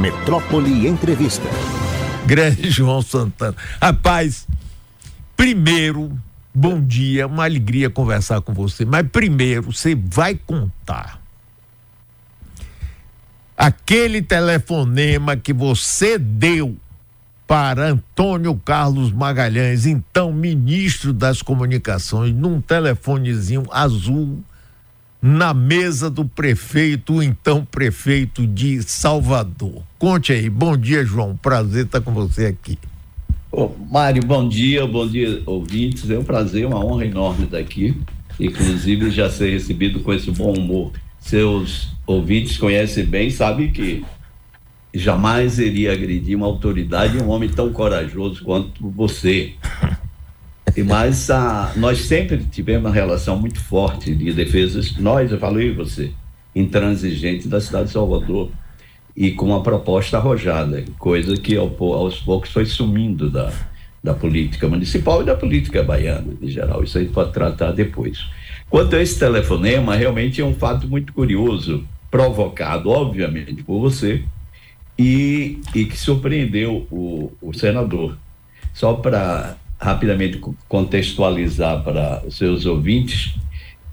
Metrópole Entrevista. Grande João Santana. Rapaz, primeiro, bom dia, uma alegria conversar com você, mas primeiro você vai contar aquele telefonema que você deu para Antônio Carlos Magalhães, então ministro das Comunicações, num telefonezinho azul na mesa do prefeito, então prefeito de Salvador. Conte aí. Bom dia, João. Prazer estar com você aqui. Oh, Mário, bom dia, bom dia, ouvintes. É um prazer, uma honra enorme estar aqui. Inclusive, já ser recebido com esse bom humor. Seus ouvintes conhecem bem, sabem que jamais iria agredir uma autoridade um homem tão corajoso quanto você. E mas a, nós sempre tivemos uma relação muito forte de defesas, nós, eu falei você, intransigente da cidade de Salvador e com uma proposta arrojada, coisa que ao, aos poucos foi sumindo da, da política municipal e da política baiana em geral. Isso aí pode tratar depois. Quanto a esse telefonema, realmente é um fato muito curioso, provocado, obviamente, por você, e, e que surpreendeu o, o senador. Só para rapidamente contextualizar para os seus ouvintes,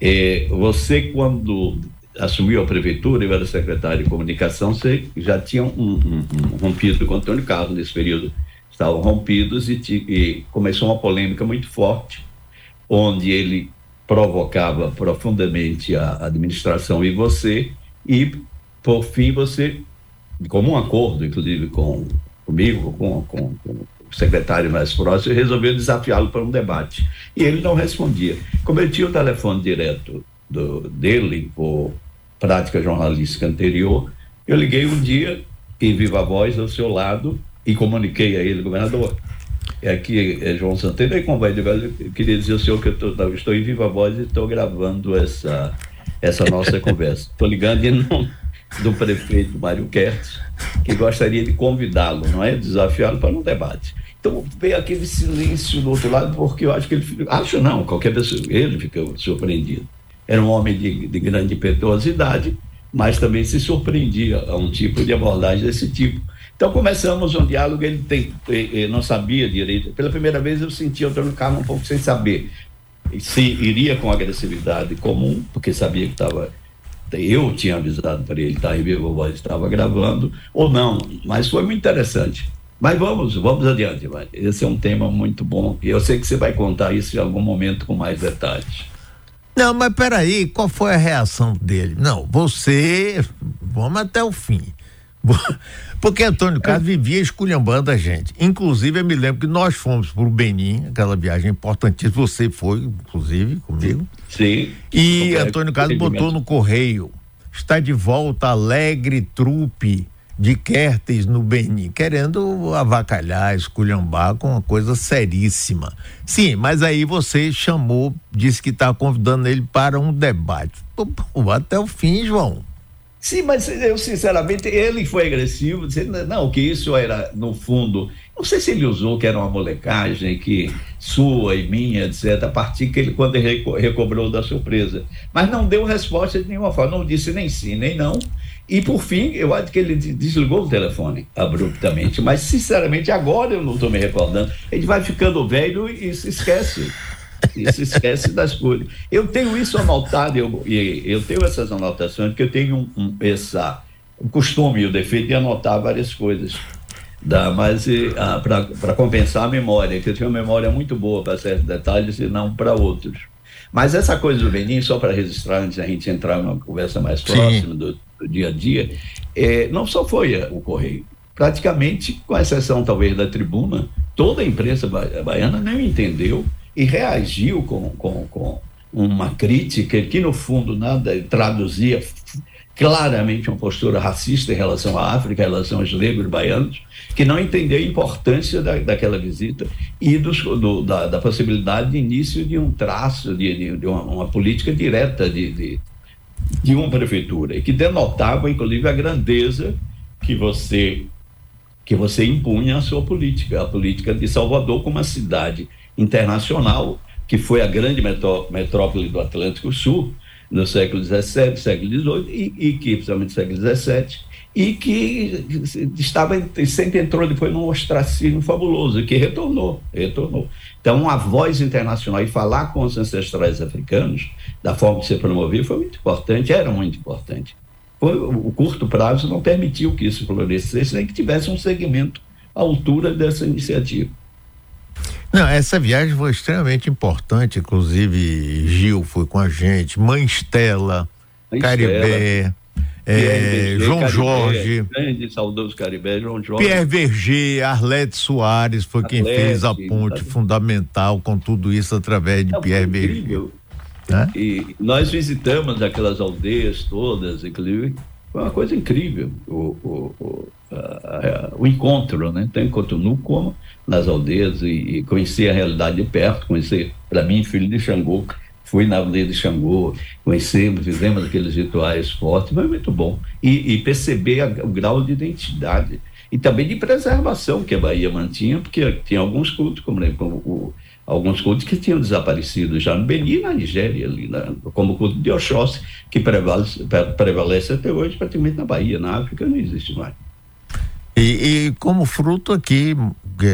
é, você quando assumiu a prefeitura, eu era secretário de comunicação, você já tinha um, um, um rompido com Antônio Carlos nesse período, estavam rompidos e, e começou uma polêmica muito forte, onde ele provocava profundamente a administração e você, e por fim você, como um acordo, inclusive com comigo, com, com, com secretário mais próximo, resolveu desafiá-lo para um debate. E ele não respondia. Como eu tinha o telefone direto do, dele, por prática jornalística anterior, eu liguei um dia em viva voz ao seu lado e comuniquei a ele, governador. É aqui é João Santana, e vai eu queria dizer ao senhor que eu tô, estou em viva voz e estou gravando essa, essa nossa conversa. Estou ligando em nome do prefeito Mário Kertz, que gostaria de convidá-lo, não é? Desafiá-lo para um debate. Então veio aquele silêncio do outro lado, porque eu acho que ele. Acho não, qualquer pessoa, ele ficou surpreendido. Era um homem de, de grande impetuosidade, mas também se surpreendia a um tipo de abordagem desse tipo. Então começamos um diálogo, ele tem, ele não sabia direito. Pela primeira vez eu senti o Antônio Carlos um pouco sem saber se iria com agressividade comum, porque sabia que estava eu tinha avisado para ele, tá, vivo voz estava gravando, ou não, mas foi muito interessante. Mas vamos, vamos adiante. Esse é um tema muito bom e eu sei que você vai contar isso em algum momento com mais detalhes. Não, mas peraí, qual foi a reação dele? Não, você, vamos até o fim. Porque Antônio Carlos vivia esculhambando a gente. Inclusive, eu me lembro que nós fomos para o Benin, aquela viagem importantíssima. Você foi, inclusive, comigo. Sim. E Antônio Carlos botou no correio: está de volta alegre trupe de Quertes no Benin, querendo avacalhar, esculhambar com uma coisa seríssima. Sim, mas aí você chamou, disse que estava convidando ele para um debate. Pô, até o fim, João. Sim, mas eu sinceramente, ele foi agressivo, dizendo não, que isso era, no fundo, não sei se ele usou que era uma molecagem, que sua e minha, etc., a partir que ele, quando ele recobrou da surpresa. Mas não deu resposta de nenhuma forma, não disse nem sim, nem não. E por fim, eu acho que ele desligou o telefone abruptamente. Mas, sinceramente, agora eu não estou me recordando. Ele vai ficando velho e se esquece. E se esquece das coisas. Eu tenho isso anotado, eu, eu tenho essas anotações, porque eu tenho um, um, essa, um costume, o defeito de anotar várias coisas. Dá, mas ah, para compensar a memória, que eu tenho uma memória muito boa para certos detalhes e não para outros. Mas essa coisa do Benin, só para registrar, antes da gente entrar numa conversa mais próxima do, do, dia a dia, é, não só foi o Correio. Praticamente, com exceção talvez da tribuna, toda a imprensa baiana não entendeu e reagiu com, com, com uma crítica que, no fundo, nada traduzia claramente uma postura racista em relação à África, em relação aos negros baianos, que não entendeu a importância da, daquela visita e dos, do, da, da, possibilidade de início de um traço, de, de, de uma, uma, política direta de, de, de uma prefeitura, e que denotava, inclusive, a grandeza que você que você impunha a sua política, a política de Salvador como uma cidade internacional, que foi a grande metrópole do Atlântico Sul, no século XVII, século XVIII, e, e que, principalmente século XVII, e que estava sempre entrou depois num ostracismo fabuloso, que retornou, retornou. Então, a voz internacional e falar com os ancestrais africanos, da forma que se promoveu, foi muito importante, era muito importante. Foi, o curto prazo não permitiu que isso florescesse, nem que tivesse um segmento à altura dessa iniciativa. Não, essa viagem foi extremamente importante, inclusive Gil foi com a gente, Mãe Estela, Caribé. É, João Caribé, Jorge. Grande, saudoso Caribé, João Jorge. Pierre Verger, Arlete Soares foi Arlete, quem fez a ponte tá... fundamental com tudo isso através de é, Pierre Verger. Né? E nós visitamos aquelas aldeias todas, inclusive, foi uma coisa incrível o, o, o, a, a, o encontro, né? Em Cotonou como nas aldeias e, e conhecer a realidade de perto, conhecer, para mim, filho de Xangô, fui na aldeia de Xangô, conhecemos, fizemos aqueles rituais fortes, foi muito bom. E, e perceber a, o grau de identidade e também de preservação que a Bahia mantinha, porque tinha alguns cultos, como, como o, alguns cultos que tinham desaparecido já no Benin e na Nigéria, ali, né? como o culto de Oxóssi, que prevalece, prevalece até hoje praticamente na Bahia, na África não existe mais. E, e, como fruto aqui,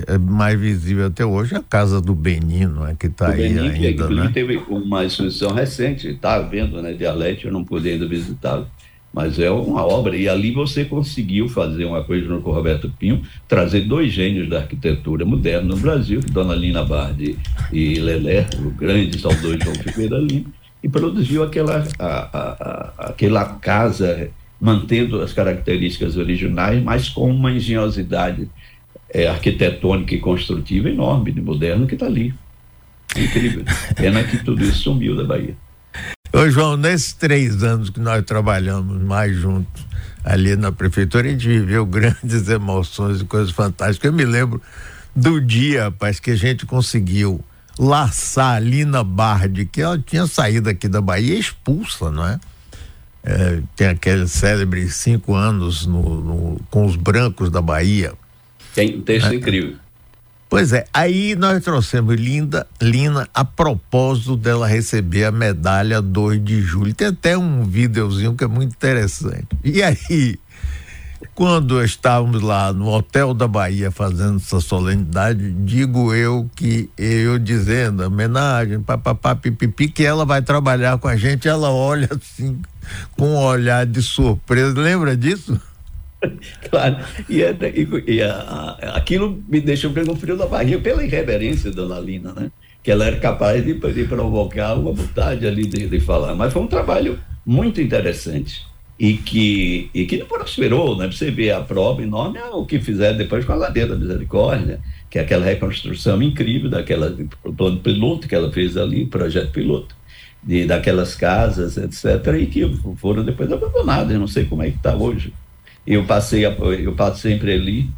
é mais visível até hoje, a Casa do Benino, é, que está aí Benin, ainda, que, né? teve uma exposição recente, está vendo, né, Dialete, eu não pude ainda visitá-lo, mas é uma obra, e ali você conseguiu fazer uma coisa com o Roberto Pinho, trazer dois gênios da arquitetura moderna no Brasil, Dona Lina Bardi e Lelé, o grande saudoso João Figueira Lima, e produziu aquela, a, a, a, aquela casa mantendo as características originais, mas com uma engenhosidade é, arquitetônica e construtiva enorme, de moderno, que está ali. Incrível. Pena que tudo isso sumiu da Bahia. Ô João, nesses três anos que nós trabalhamos mais juntos ali na prefeitura, a gente viveu grandes emoções e coisas fantásticas. Eu me lembro do dia, rapaz, que a gente conseguiu laçar a Lina Bardi, que ela tinha saído aqui da Bahia expulsa, não é? É, tem aquele célebre cinco anos no, no, com os brancos da Bahia. Tem um texto é, incrível. Pois é, aí nós trouxemos Linda, Lina a propósito dela receber a medalha 2 de julho. Tem até um videozinho que é muito interessante. E aí, quando estávamos lá no Hotel da Bahia fazendo essa solenidade, digo eu que eu dizendo, homenagem, papapá, pipipi, que ela vai trabalhar com a gente, ela olha assim, com um olhar de surpresa. Lembra disso? Claro, e, é, e, e a, aquilo me deixou com frio na barriga pela irreverência da Dona Lina, né? Que ela era capaz de, de provocar uma vontade ali de, de falar. Mas foi um trabalho muito interessante e que, e que não prosperou, né? Você vê a prova enorme é o que fizeram depois com a Ladeira da Misericórdia, que é aquela reconstrução incrível daquela plano piloto que ela fez ali, projeto piloto, de, daquelas casas, etc., e que foram depois abandonadas, não sei como é que está hoje. Eu passei, eu passo sempre ali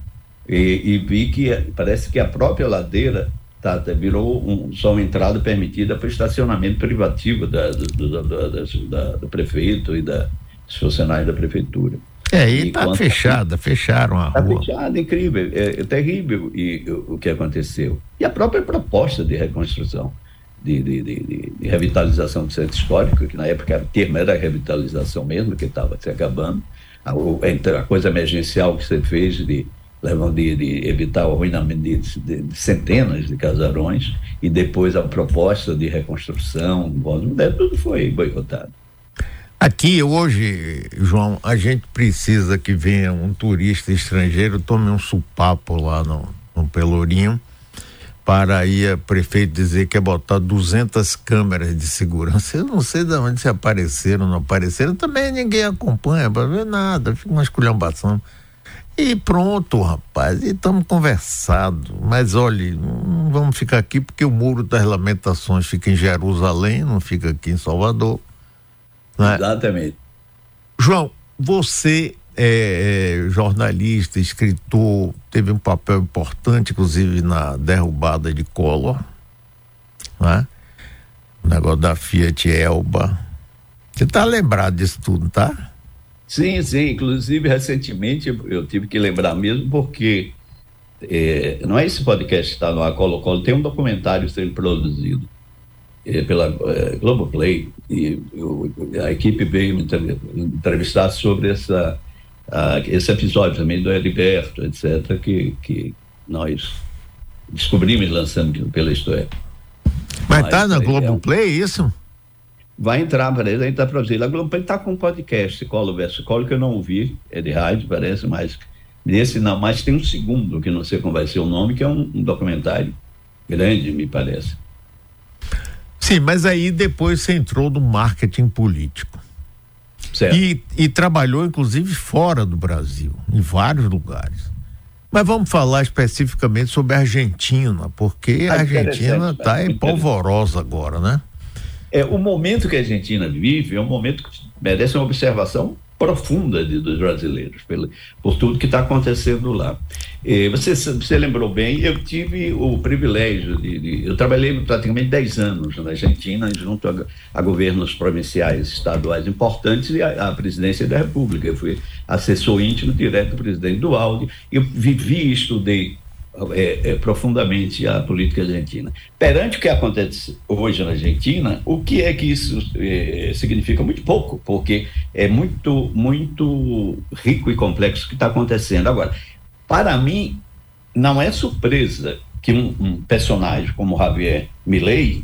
e, e, vi que parece que a própria ladeira tá, virou um, só uma entrada permitida para estacionamento privativo da, do, do, do, da, do prefeito e da, os funcionários da prefeitura. É, e está fechada, fecharam a tá rua. Está fechada, incrível, é, é terrível e, o, o, que aconteceu. E a própria proposta de reconstrução, de, de, de, de, revitalização do centro histórico, que na época o termo era revitalização mesmo, que estava se acabando, a, a, coisa emergencial que você fez de, de, de evitar o arruinamento de, de, de, centenas de casarões, e depois a proposta de reconstrução, tudo foi boicotado. Aqui hoje, João, a gente precisa que venha um turista estrangeiro, tome um supapo lá no, no Pelourinho, para aí a prefeito dizer que é botar 200 câmeras de segurança. Eu não sei de onde se apareceram, não apareceram. Também ninguém acompanha para ver nada, fica uma esculhambação. E pronto, rapaz, e estamos conversando. Mas olhe, não vamos ficar aqui porque o Muro das Lamentações fica em Jerusalém, não fica aqui em Salvador. Né? Exatamente. João, você é, é, jornalista, escritor, teve um papel importante, inclusive, na derrubada de Collor, né? O negócio da Fiat Elba. Você está lembrado disso tudo, tá? Sim, sim. Inclusive, recentemente eu tive que lembrar mesmo, porque é, não é esse podcast que está no ar, Colo Colo, tem um documentário sendo produzido é, pela é, Globoplay, e eu, a equipe veio me entrevistar sobre essa, ah, esse episódio também do Heriberto, etc., que, que nós descobrimos lançando pela história. Mas, está na Globoplay, é um... isso? Vai entrar, parece, a gente está produzindo. A Globoplay está com um podcast, Colo versus Colo, que eu não ouvi, é de rádio, parece, mas desse não, mas tem um segundo, que não sei como vai ser o nome, que é um, um documentário grande, me parece. Sim, mas aí depois você entrou no marketing político. Certo. E, e trabalhou, inclusive, fora do Brasil, em vários lugares. Mas vamos falar especificamente sobre a Argentina, porque ah, a Argentina está em polvorosa agora, né? É, o momento que a Argentina vive é um momento que merece uma observação profunda de, dos brasileiros, pelo, por tudo que está acontecendo lá. E você, você lembrou bem, eu tive o privilégio de, de Eu trabalhei praticamente 10 anos na Argentina, junto a, a governos provinciais, estaduais importantes e a, a, presidência da República. Eu fui assessor íntimo direto do presidente Dualde. Eu vivi e estudei é, é, profundamente a política argentina. Perante o que acontece hoje na Argentina, o que é que isso é, significa? Muito pouco, porque é muito, muito rico e complexo o que está acontecendo. Agora, para mim, não é surpresa que um, um personagem como Javier Milei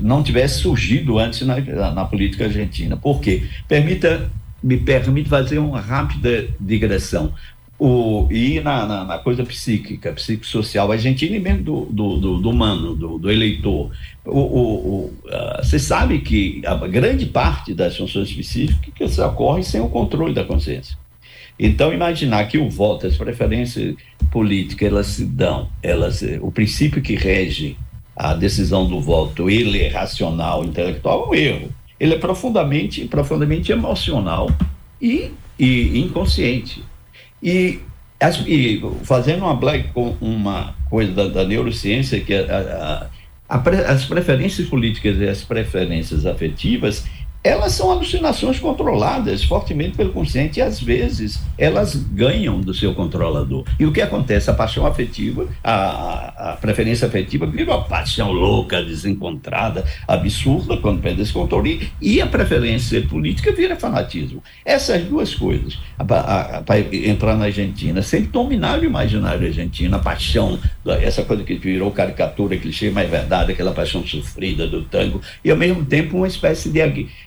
não tivesse surgido antes na, na política argentina. Por quê? Permita me permite fazer uma rápida digressão o, e na, na, na, coisa psíquica, psicossocial argentina e mesmo do, do, do, do humano, do, do eleitor. Uh, você sabe que a grande parte das funções específicas ocorre sem o controle da consciência. Então, imaginar que o voto, as preferências políticas, elas se dão, elas, o princípio que rege a decisão do voto, ele é racional, intelectual, é um erro. Ele é profundamente, profundamente emocional e, e inconsciente. E, e fazendo uma black com uma coisa da, da neurociência, que a, a, a, as preferências políticas e as preferências afetivas elas são alucinações controladas fortemente pelo consciente e às vezes elas ganham do seu controlador. E o que acontece? A paixão afetiva, a, a preferência afetiva vira uma paixão louca, desencontrada, absurda quando perde esse controle e a preferência política vira fanatismo. Essas duas coisas, para entrar na Argentina, sempre dominaram o imaginário argentino, a paixão, essa coisa que virou caricatura, clichê, mas é verdade, aquela paixão sofrida do tango, e ao mesmo tempo uma espécie de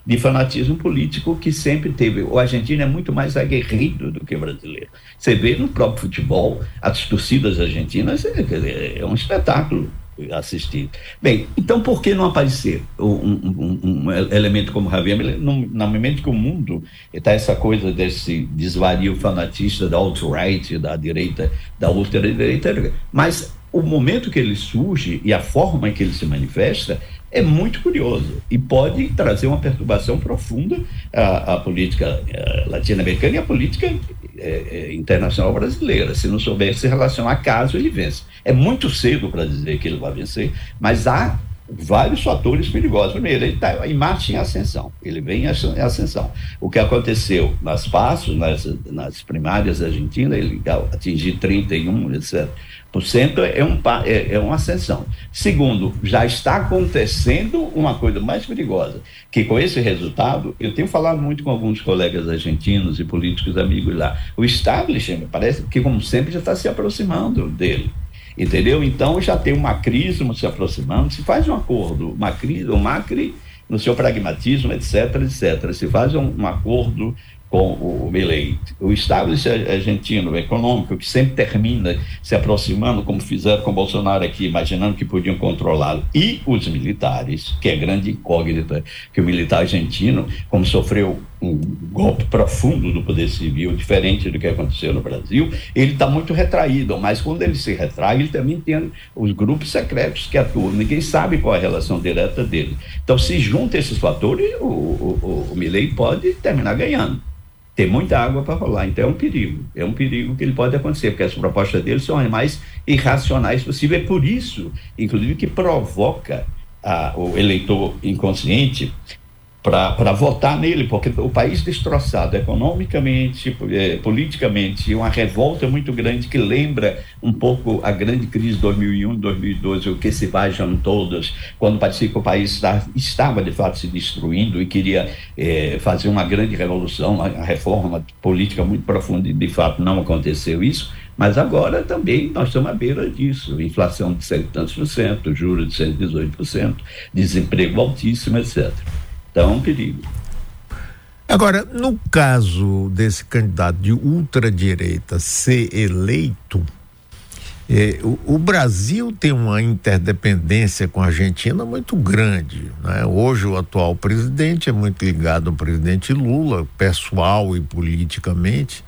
de fanatismo político que sempre teve. O argentino é muito mais aguerrido do que o brasileiro. Você vê no próprio futebol, as torcidas argentinas é, é um espetáculo assistir. Bem, então por que não aparecer um, um, um elemento como Javier? No momento que o mundo está essa coisa desse desvario fanatista da alt-right, da direita, da ultra-direita, mas o momento que ele surge e a forma que ele se manifesta é muito curioso e pode trazer uma perturbação profunda à, à política eh, latino-americana e à política é, internacional brasileira. Se não souber se relacionar, caso ele vença. É muito cedo para dizer que ele vai vencer, mas há vários fatores perigosos. Primeiro, ele está em marcha em ascensão, ele vem em ascensão. O que aconteceu nas passos, nas, nas primárias argentinas, ele atingiu 31, etc é, um, é, é uma ascensão. Segundo, já está acontecendo uma coisa mais perigosa, que com esse resultado, eu tenho falado muito com alguns colegas argentinos e políticos amigos lá, o establishment parece que, como sempre, já está se aproximando dele. Entendeu? Então já tem uma crise se aproximando, se faz um acordo, uma crise, o Macri, no seu pragmatismo, etc., etc., se faz um, um acordo com o Milley. O establishment argentino econômico, que sempre termina se aproximando, como fizeram com Bolsonaro aqui, imaginando que podiam controlá-lo, e os militares, que é grande incógnita, que o militar argentino, como sofreu um golpe profundo do poder civil, diferente do que aconteceu no Brasil, ele está muito retraído, mas quando ele se retrai, ele também tem os grupos secretos que atuam, ninguém sabe qual é a relação direta dele. Então, se junta esses fatores, o, o, o Milley pode terminar ganhando tem muita água para rolar, então é um perigo. É um perigo que ele pode acontecer, porque as propostas dele são as mais irracionais possível. É por isso, inclusive, que provoca a, o eleitor inconsciente para votar nele, porque o país destroçado economicamente, é, politicamente, uma revolta muito grande que lembra um pouco a grande crise de 2001, 2012, o que se vajam todas, quando parecia que o país estava, de fato se destruindo e queria é, fazer uma grande revolução, uma reforma política muito profunda e de fato não aconteceu isso. Mas agora também nós estamos à beira disso. Inflação de cento e tantos por cento, juros de 118%, desemprego altíssimo, etc. Então, um perigo. Agora, no caso desse candidato de ultradireita ser eleito, eh, o, o, Brasil tem uma interdependência com a Argentina muito grande. Né? Hoje, o atual presidente é muito ligado ao presidente Lula, pessoal e politicamente.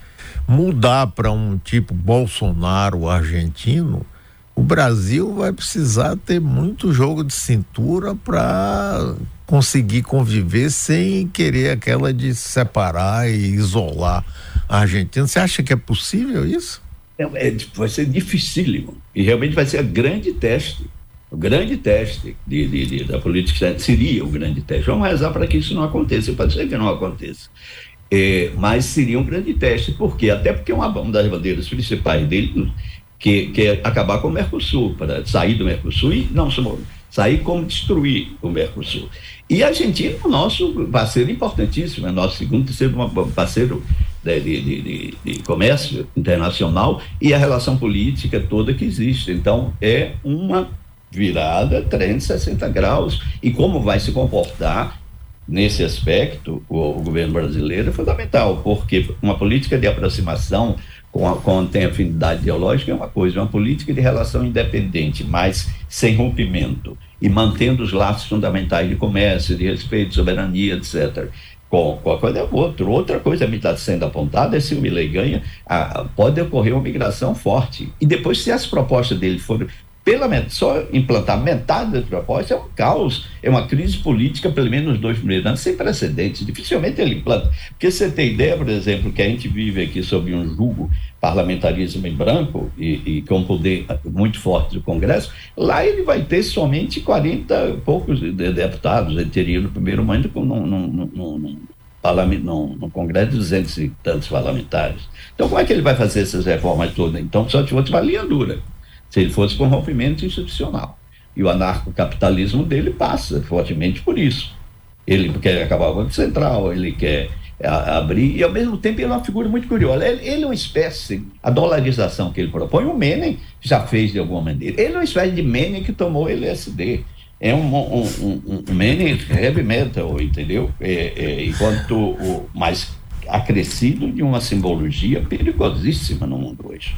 Mudar para um tipo Bolsonaro argentino, o Brasil vai precisar ter muito jogo de cintura para conseguir conviver sem querer aquela de separar e isolar a Argentina. Você acha que é possível isso? É, é, vai ser dificílimo e realmente vai ser um grande teste. O grande teste de, de, de, da política seria o grande teste. Vamos rezar para que isso não aconteça. Pode ser que não aconteça. É, mas seria um grande teste. Por quê? Até porque uma, uma das bandeiras principais dele que, que é acabar com o Mercosul, para sair do Mercosul e não sair como destruir o Mercosul. E a Argentina é o nosso parceiro importantíssimo, é nosso segundo, terceiro parceiro de, de, de, de, comércio internacional e a relação política toda que existe. Então, é uma virada 360 graus. E como vai se comportar nesse aspecto o, o governo brasileiro é fundamental, porque uma política de aproximação com a, quando tem afinidade ideológica é uma coisa, uma política de relação independente, mas sem rompimento e mantendo os laços fundamentais de comércio, de respeito, soberania, etc. Com, com a coisa é outra. Outra coisa que está sendo apontada é se o Milley ganha, a, pode ocorrer uma migração forte. E depois, se as propostas dele forem pela só implantar metade das propostas é um caos, é uma crise política, pelo menos nos dois primeiros anos, sem precedentes. Dificilmente ele implanta. Porque você tem ideia, por exemplo, que a gente vive aqui sob um jugo parlamentarismo em branco e, e com poder muito forte do Congresso, lá ele vai ter somente 40 e poucos deputados, ele teria no primeiro momento no, no, no, no, Congresso 200 e tantos parlamentares. Então, como é que ele vai fazer essas reformas todas? Então, só se fosse uma linha dura se ele fosse com rompimento institucional. E o anarcocapitalismo dele passa fortemente por isso. Ele quer acabar o Banco Central, ele quer abrir, e ao mesmo tempo ele é uma figura muito curiosa. Ele, ele, é uma espécie, a dolarização que ele propõe, o Menem já fez de alguma maneira. Ele é uma espécie de Menem que tomou LSD. É um, um, um, um Menem heavy metal, entendeu? É, é, enquanto o mais acrescido de uma simbologia perigosíssima no mundo hoje.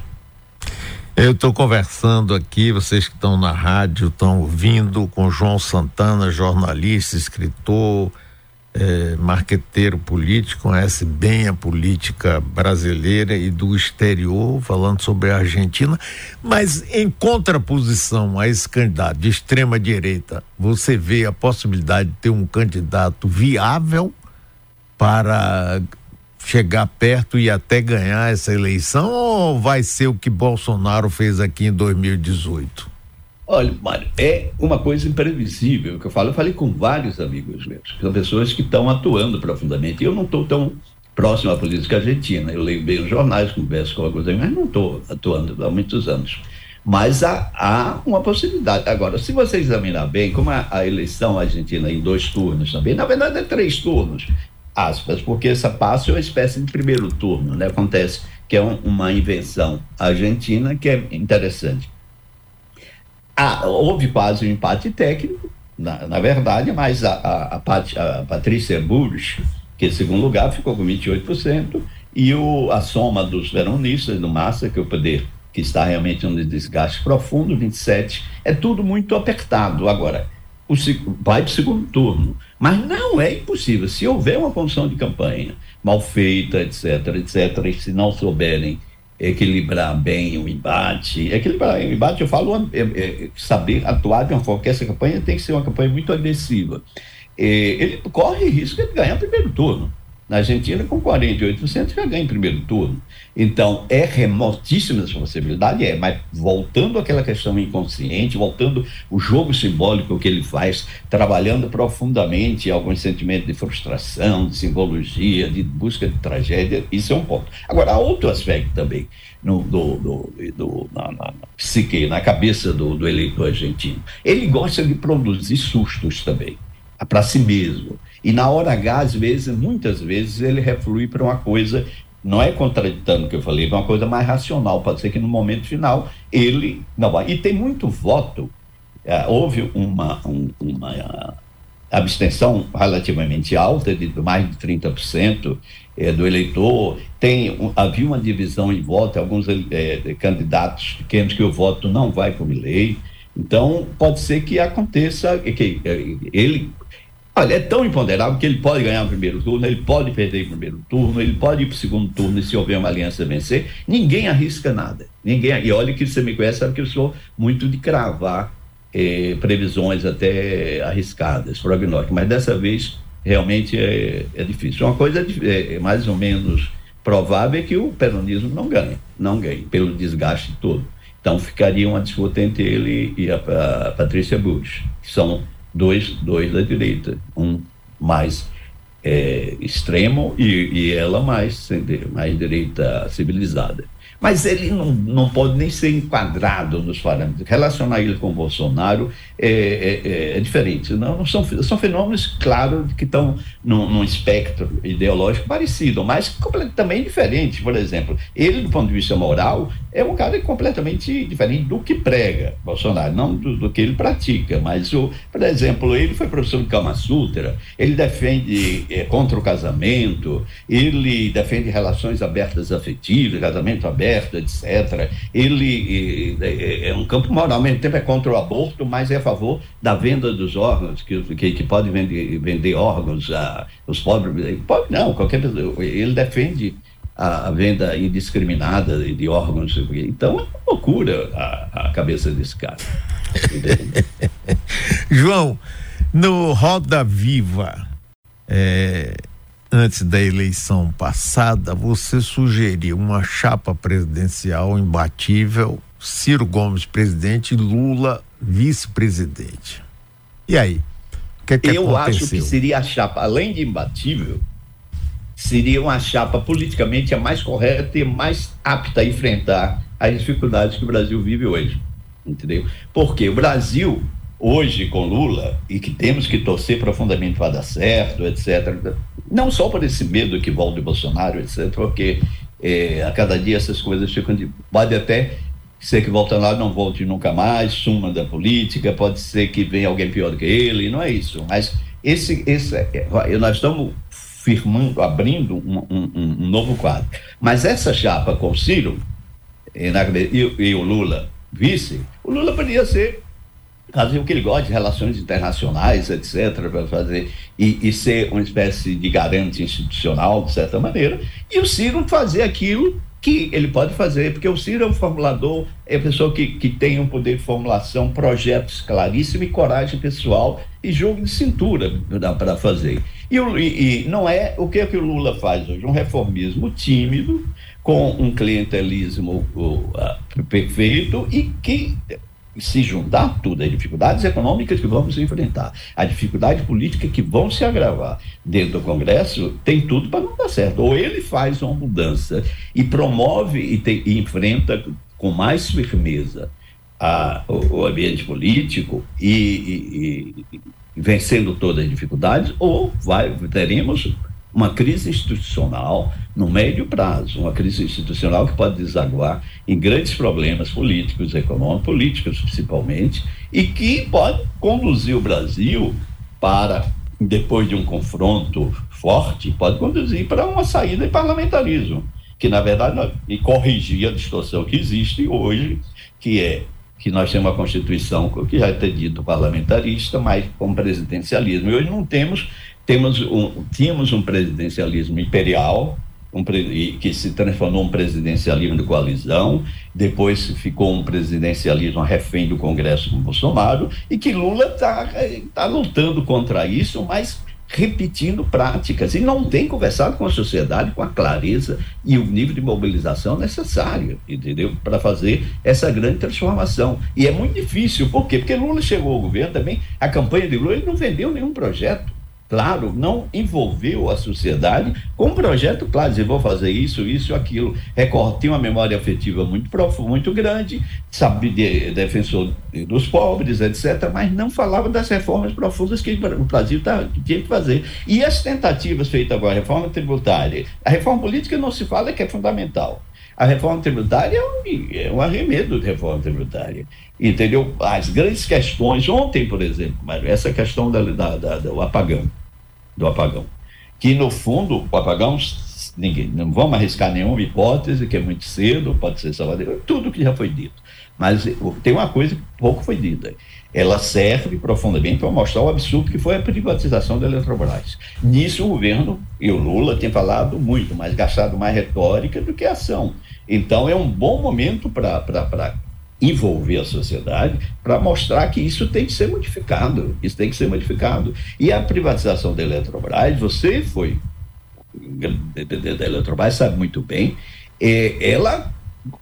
Eu estou conversando aqui, vocês que estão na rádio estão ouvindo com João Santana, jornalista, escritor, é, marqueteiro político, conhece bem a política brasileira e do exterior, falando sobre a Argentina. Mas em contraposição a esse candidato de extrema direita, você vê a possibilidade de ter um candidato viável para chegar perto e até ganhar essa eleição ou vai ser o que Bolsonaro fez aqui em 2018? Olha, Mário, é uma coisa imprevisível que eu falo. Eu falei com vários amigos meus, que são pessoas que estão atuando profundamente. Eu não estou tão próximo à política argentina. Eu leio bem os jornais, converso com alguns amigos, mas não estou atuando há muitos anos. Mas há, há, uma possibilidade. Agora, se você examinar bem, como a, a eleição argentina em dois turnos também, na verdade é três turnos aspas, porque essa passe é uma espécie de primeiro turno, né? Acontece que é um, uma invenção argentina que é interessante. Ah, houve quase um empate técnico, na, na verdade, mas a, a, a, Pat, a Patrícia Bursch, que em segundo lugar ficou com 28%, e o, a soma dos veronistas do Massa, que é o poder que está realmente um desgaste profundo, 27%, é tudo muito apertado. Agora, o, vai para o segundo turno. Mas não é impossível. Se houver uma condição de campanha mal feita, etc., etc., e se não souberem equilibrar bem o embate, equilibrar o embate, eu falo é, é, saber atuar de uma forma que essa campanha tem que ser uma campanha muito agressiva. É, ele corre risco de ganhar o primeiro turno. Na Argentina, com 48%, já ganha em primeiro turno. Então, é remotíssima essa possibilidade? É, mas voltando àquela questão inconsciente, voltando o jogo simbólico que ele faz, trabalhando profundamente alguns sentimentos de frustração, de simbologia, de busca de tragédia, isso é um ponto. Agora, há outro aspecto também no, do, do, do na, na, na, psique, na cabeça do, do eleitor argentino. Ele gosta de produzir sustos também, para si mesmo. E na hora H, às vezes, muitas vezes, ele reflui para uma coisa, não é contraditando o que eu falei, é uma coisa mais racional. Pode ser que no momento final ele não vai. E tem muito voto. É, houve uma, um, uma abstenção relativamente alta, de mais de 30% é, do eleitor. Tem, um, havia uma divisão em voto, alguns é, candidatos pequenos que o voto não vai para o Milley. Então, pode ser que aconteça, que ele. Olha, é tão imponderável que ele pode ganhar o primeiro turno, ele pode perder o primeiro turno, ele pode ir para o segundo turno e se houver uma aliança vencer. Ninguém arrisca nada. Ninguém, e olha que você me conhece, sabe que eu sou muito de cravar eh, previsões até arriscadas, prognósticos, mas dessa vez realmente é, é difícil. Uma coisa é, é, mais ou menos provável é que o peronismo não ganhe, não ganhe, pelo desgaste todo. Então ficaria uma disputa entre ele e a, a Patrícia Bush, que são dois, dois da direita, um mais é, extremo e, e ela mais, mais direita civilizada mas ele não, não pode nem ser enquadrado nos parâmetros. Relacionar ele com Bolsonaro é, é, é, é diferente. Não, não são, são fenômenos, claro, que estão num, num, espectro ideológico parecido, mas completamente diferente. Por exemplo, ele, do ponto de vista moral, é um cara completamente diferente do que prega Bolsonaro, não do, do que ele pratica. Mas, o, por exemplo, ele foi professor de Kama Sutra, ele defende é, contra o casamento, ele defende relações abertas afetivas, casamento aberto etc. Ele é, um campo moral, ao mesmo tempo é contra o aborto, mas é a favor da venda dos órgãos, que, que, que pode vender, vender órgãos a os pobres. Não, qualquer pessoa. Ele defende a, venda indiscriminada de, de, órgãos. Então é uma loucura a, a cabeça desse cara. João, no Roda Viva. É, antes da eleição passada, você sugeriu uma chapa presidencial imbatível, Ciro Gomes presidente, Lula vice-presidente. E aí? O que, é que Eu aconteceu? acho que seria a chapa, além de imbatível, seria uma chapa politicamente a mais correta e mais apta a enfrentar as dificuldades que o Brasil vive hoje. Entendeu? Porque o Brasil hoje com Lula e que temos que torcer profundamente para dar certo, etc. Não só por esse medo que volte Bolsonaro, etc., porque é, a cada dia essas coisas ficam de. Pode até ser que Bolsonaro não volte nunca mais, suma da política, pode ser que venha alguém pior do que ele, não é isso. Mas esse, esse, é, nós estamos firmando, abrindo um, um, um novo quadro. Mas essa chapa com o Ciro e, e o Lula vice, o Lula poderia ser fazer o que ele gosta relações internacionais, etc., para fazer e, e, ser uma espécie de garante institucional, de certa maneira, e o Ciro fazer aquilo que ele pode fazer, porque o Ciro é um formulador, é a pessoa que, que tem um poder de formulação, projetos claríssimos e coragem pessoal e jogo de cintura para fazer. E, e, e, não é o que, é que o Lula faz hoje? Um reformismo tímido, com um clientelismo uh, perfeito e que se juntar tudo, as dificuldades econômicas que vamos enfrentar, a dificuldade política que vão se agravar dentro do Congresso, tem tudo para não dar certo. Ou ele faz uma mudança e promove e, te, e enfrenta com mais firmeza a, o, o, ambiente político e, e, e vencendo todas as dificuldades, ou vai, teremos uma crise institucional no médio prazo, uma crise institucional que pode desaguar em grandes problemas políticos, econômicos, políticos principalmente, e que pode conduzir o Brasil para, depois de um confronto forte, pode conduzir para uma saída de parlamentarismo, que na verdade e corrigir a distorção que existe hoje, que é que nós temos uma Constituição que já é dito parlamentarista, mas com presidencialismo. E hoje não temos temos um, tínhamos um presidencialismo imperial, um, que se transformou um presidencialismo de coalizão, depois ficou um presidencialismo refém do Congresso com Bolsonaro, e que Lula está tá lutando contra isso, mas repetindo práticas e não tem conversado com a sociedade com a clareza e o nível de mobilização necessário, entendeu? Para fazer essa grande transformação. E é muito difícil, por quê? Porque Lula chegou ao governo também, a campanha de Lula, ele não vendeu nenhum projeto claro, não envolveu a sociedade com um projeto claro, dizer, vou fazer isso, isso, aquilo. Record tinha uma memória afetiva muito profunda, muito grande, sabe, de, defensor dos pobres, etc., mas não falava das reformas profundas que o Brasil tá, tinha que fazer. E as tentativas feitas agora, a reforma tributária, a reforma política não se fala que é fundamental. A reforma tributária é um, é um arremedo de reforma tributária. Entendeu? As grandes questões, ontem, por exemplo, essa questão da, da, da, do apagão do apagão. Que, no fundo, o apagão, ninguém, não vamos arriscar nenhuma hipótese, que é muito cedo, pode ser salvadeiro, tudo que já foi dito. Mas tem uma coisa que pouco foi dita. Ela serve profundamente para mostrar o absurdo que foi a privatização da Eletrobras. Nisso o governo e o Lula têm falado muito, mas gastado mais retórica do que ação. Então é um bom momento para envolver a sociedade para mostrar que isso tem que ser modificado, isso tem que ser modificado. E a privatização da Eletrobras, você foi da Eletrobras sabe muito bem, é, ela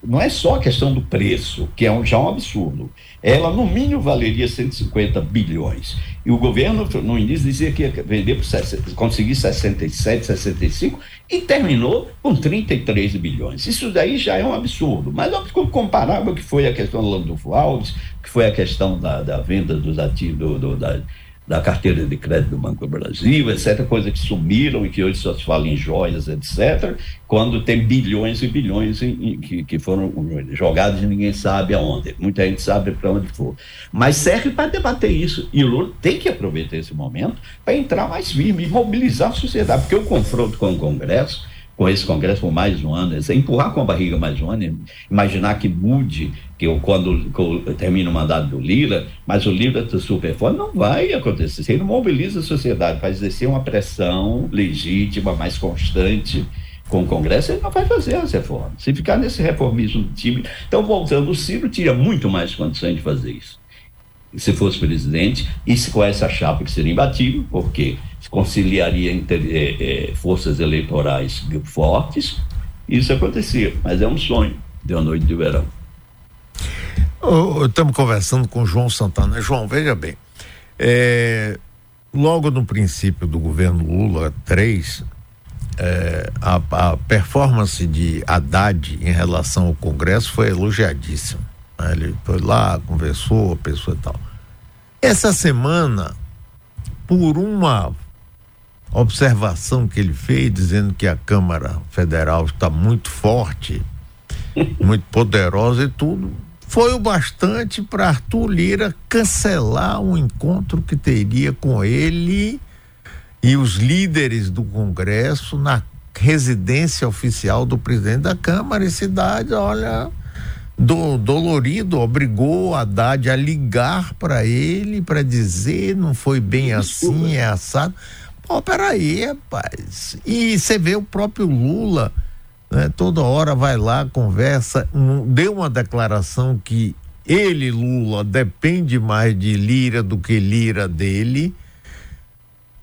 não é só a questão do preço, que é um, já um absurdo. Ela, no mínimo, valeria 150 bilhões. E o governo, no início, dizia que ia vender por conseguir 67, 65 e terminou com 33 bilhões. Isso daí já é um absurdo. Mas comparável que foi a questão do Landulfo Alves, que foi a questão da, da venda dos ativos, do, do, da, da carteira de crédito do Banco do Brasil, etc., coisas que sumiram e que hoje só se fala em joias, etc., quando tem bilhões e bilhões em, em, que, que foram jogados e ninguém sabe aonde. Muita gente sabe para onde for. Mas serve para debater isso. E o Lula tem que aproveitar esse momento para entrar mais firme e mobilizar a sociedade, porque o confronto com o Congresso com esse Congresso por mais um ano, empurrar com a barriga mais um ano, imaginar que mude, que eu, quando, quando termina o mandato do Lira, mas o Lira está super forte, não vai acontecer. Ele mobiliza a sociedade para exercer uma pressão legítima, mais constante com o Congresso, ele não vai fazer as reformas. Se ficar nesse reformismo do time. Então, voltando, o Ciro tinha muito mais condições de fazer isso. Se fosse presidente, e se com essa chapa que seria imbatível, porque conciliaria inter, é, é, forças eleitorais fortes, isso acontecia, mas é um sonho de uma noite de verão. Estamos conversando com João Santana. João, veja bem, é, logo no princípio do governo Lula 3, é, a, a, performance de Haddad em relação ao Congresso foi elogiadíssima. Né? Ele foi lá, conversou, a pessoa e tal. Essa semana, por uma observação que ele fez, dizendo que a Câmara Federal está muito forte, muito poderosa e tudo, foi o bastante para Arthur Lira cancelar um encontro que teria com ele e os líderes do Congresso na residência oficial do presidente da Câmara e cidade, olha, do dolorido obrigou a Haddad a ligar para ele para dizer não foi bem assim, é assado. Pô, peraí, rapaz. E você vê o próprio Lula, né, toda hora vai lá, conversa, um, deu uma declaração que ele, Lula, depende mais de Lira do que Lira dele.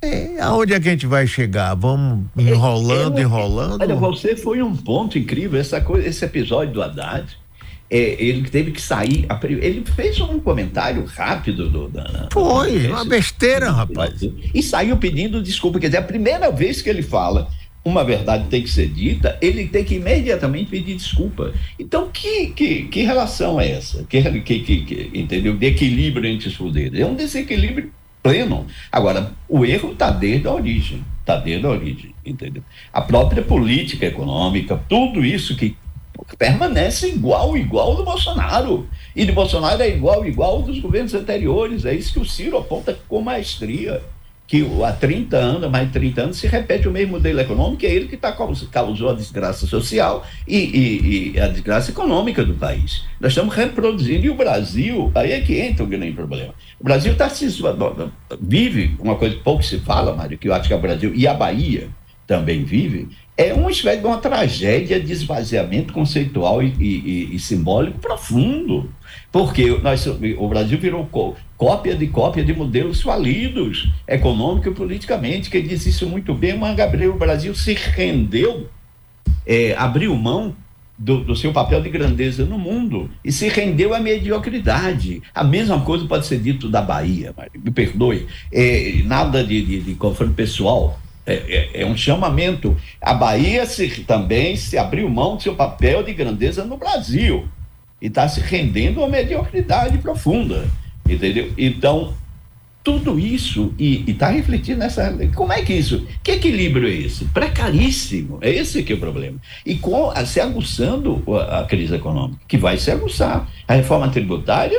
É, aonde é que a gente vai chegar? Vamos enrolando, é, é, enrolando? Olha, você foi um ponto incrível, essa coisa, esse episódio do Haddad é, ele teve que sair. Ele fez um comentário rápido do. Da, Foi, uma besteira, rapaz. E saiu pedindo desculpa. Quer dizer, a primeira vez que ele fala uma verdade tem que ser dita, ele tem que imediatamente pedir desculpa. Então, que, que, que relação é essa? Que, que, que, que, entendeu? De equilíbrio entre os poderes. É um desequilíbrio pleno. Agora, o erro está desde a origem. Está desde a origem, entendeu? A própria política econômica, tudo isso que permanece igual, igual do Bolsonaro. E de Bolsonaro é igual, igual dos governos anteriores. É isso que o Ciro aponta com maestria. Que há 30 anos, mais de 30 anos, se repete o mesmo modelo econômico, é ele que tá, causou a desgraça social e, e, e, a desgraça econômica do país. Nós estamos reproduzindo, e o Brasil, aí é que entra o grande problema. O Brasil está se. vive uma coisa que pouco se fala, Mário, que eu acho que é o Brasil, e a Bahia também vive, é uma espécie de uma tragédia de esvaziamento conceitual e, e, e simbólico profundo. Porque nós, o Brasil virou cópia de cópia de modelos falidos, econômico e politicamente. Quem disse isso muito bem, mas Gabriel, o Brasil se rendeu, é, abriu mão do, do, seu papel de grandeza no mundo e se rendeu à mediocridade. A mesma coisa pode ser dito da Bahia, me perdoe, é, nada de, de, de confronto pessoal. É, é, é, um chamamento. A Bahia se, também se abriu mão do seu papel de grandeza no Brasil e está se rendendo a mediocridade profunda, entendeu? Então, tudo isso, e está refletindo nessa. Como é que isso? Que equilíbrio é esse? Precaríssimo. É esse que é o problema. E com, se aguçando a, a crise econômica, que vai se aguçar. A reforma tributária,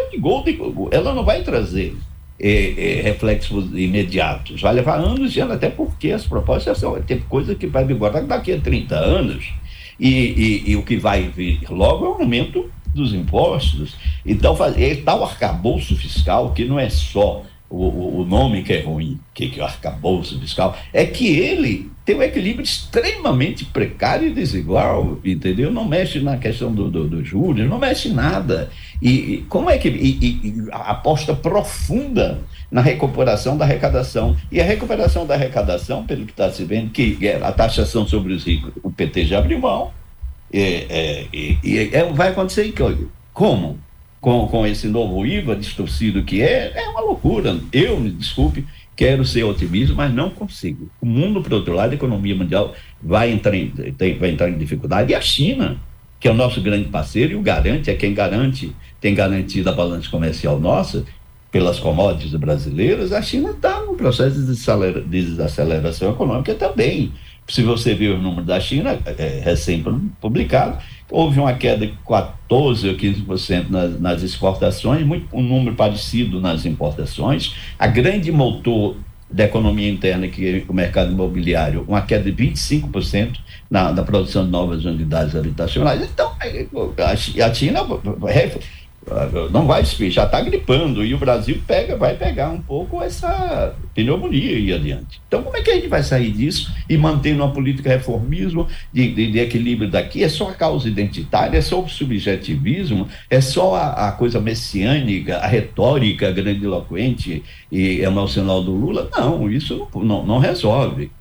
ela não vai trazer reflexos imediatos. Vai levar anos e anos, até porque as propostas são. Tem coisa que vai vigorar daqui a 30 anos. E, e, e, o que vai vir logo é o aumento dos impostos. Então, é tal arcabouço fiscal que não é só o, o nome que é ruim, que, que é o arcabouço fiscal, é que ele tem um equilíbrio extremamente precário e desigual, entendeu? Não mexe na questão dos do, do juros, não mexe nada. E, e como é que. E, e, a aposta profunda na recuperação da arrecadação. E a recuperação da arrecadação, pelo que está se vendo, que é a taxação sobre os ricos, o PT já abriu mão, é, é, e, é, vai acontecer como? Com, com esse novo IVA distorcido que é, é uma loucura. Eu, me desculpe, quero ser otimista, mas não consigo. O mundo, por outro lado, a economia mundial vai entrar em, tem, vai entrar em dificuldade. E a China, que é o nosso grande parceiro, e o garante, é quem garante, tem garantido a balança comercial nossa, pelas commodities brasileiras, a China está no processo de desaceleração econômica também se você ver o número da China, é, recém-publicado, houve uma queda de 14% ou 15% nas, nas exportações, muito, um número parecido nas importações. A grande motor da economia interna, que é o mercado imobiliário, uma queda de 25% na, na produção de novas unidades habitacionais. Então, a, China não vai já está gripando e o Brasil pega, vai pegar um pouco essa pneumonia e adiante. Então, como é que a gente vai sair disso e mantendo uma política reformismo de, de, de equilíbrio daqui? É só a causa identitária, é só o subjetivismo, é só a, a coisa messiânica, a retórica grandiloquente e emocional do Lula? Não, isso não, não, não resolve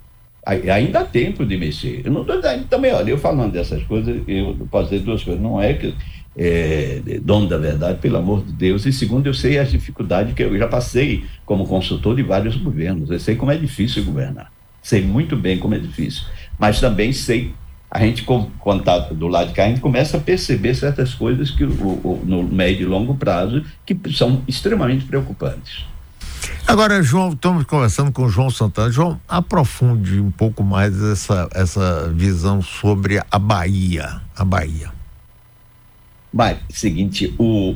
ainda há tempo de mexer. Eu não também, olha, eu falando dessas coisas, eu posso dizer duas coisas. Não é que é, dono da verdade, pelo amor de Deus. E segundo, eu sei as dificuldades que eu já passei como consultor de vários governos. Eu sei como é difícil governar. Sei muito bem como é difícil. Mas também sei, a gente, quando está do lado de cá, a gente começa a perceber certas coisas que o, o, no médio e longo prazo que são extremamente preocupantes. Agora, João, estamos conversando com o João Santana. João, aprofunde um pouco mais essa, essa visão sobre a Bahia. A Bahia. Mas, seguinte, o,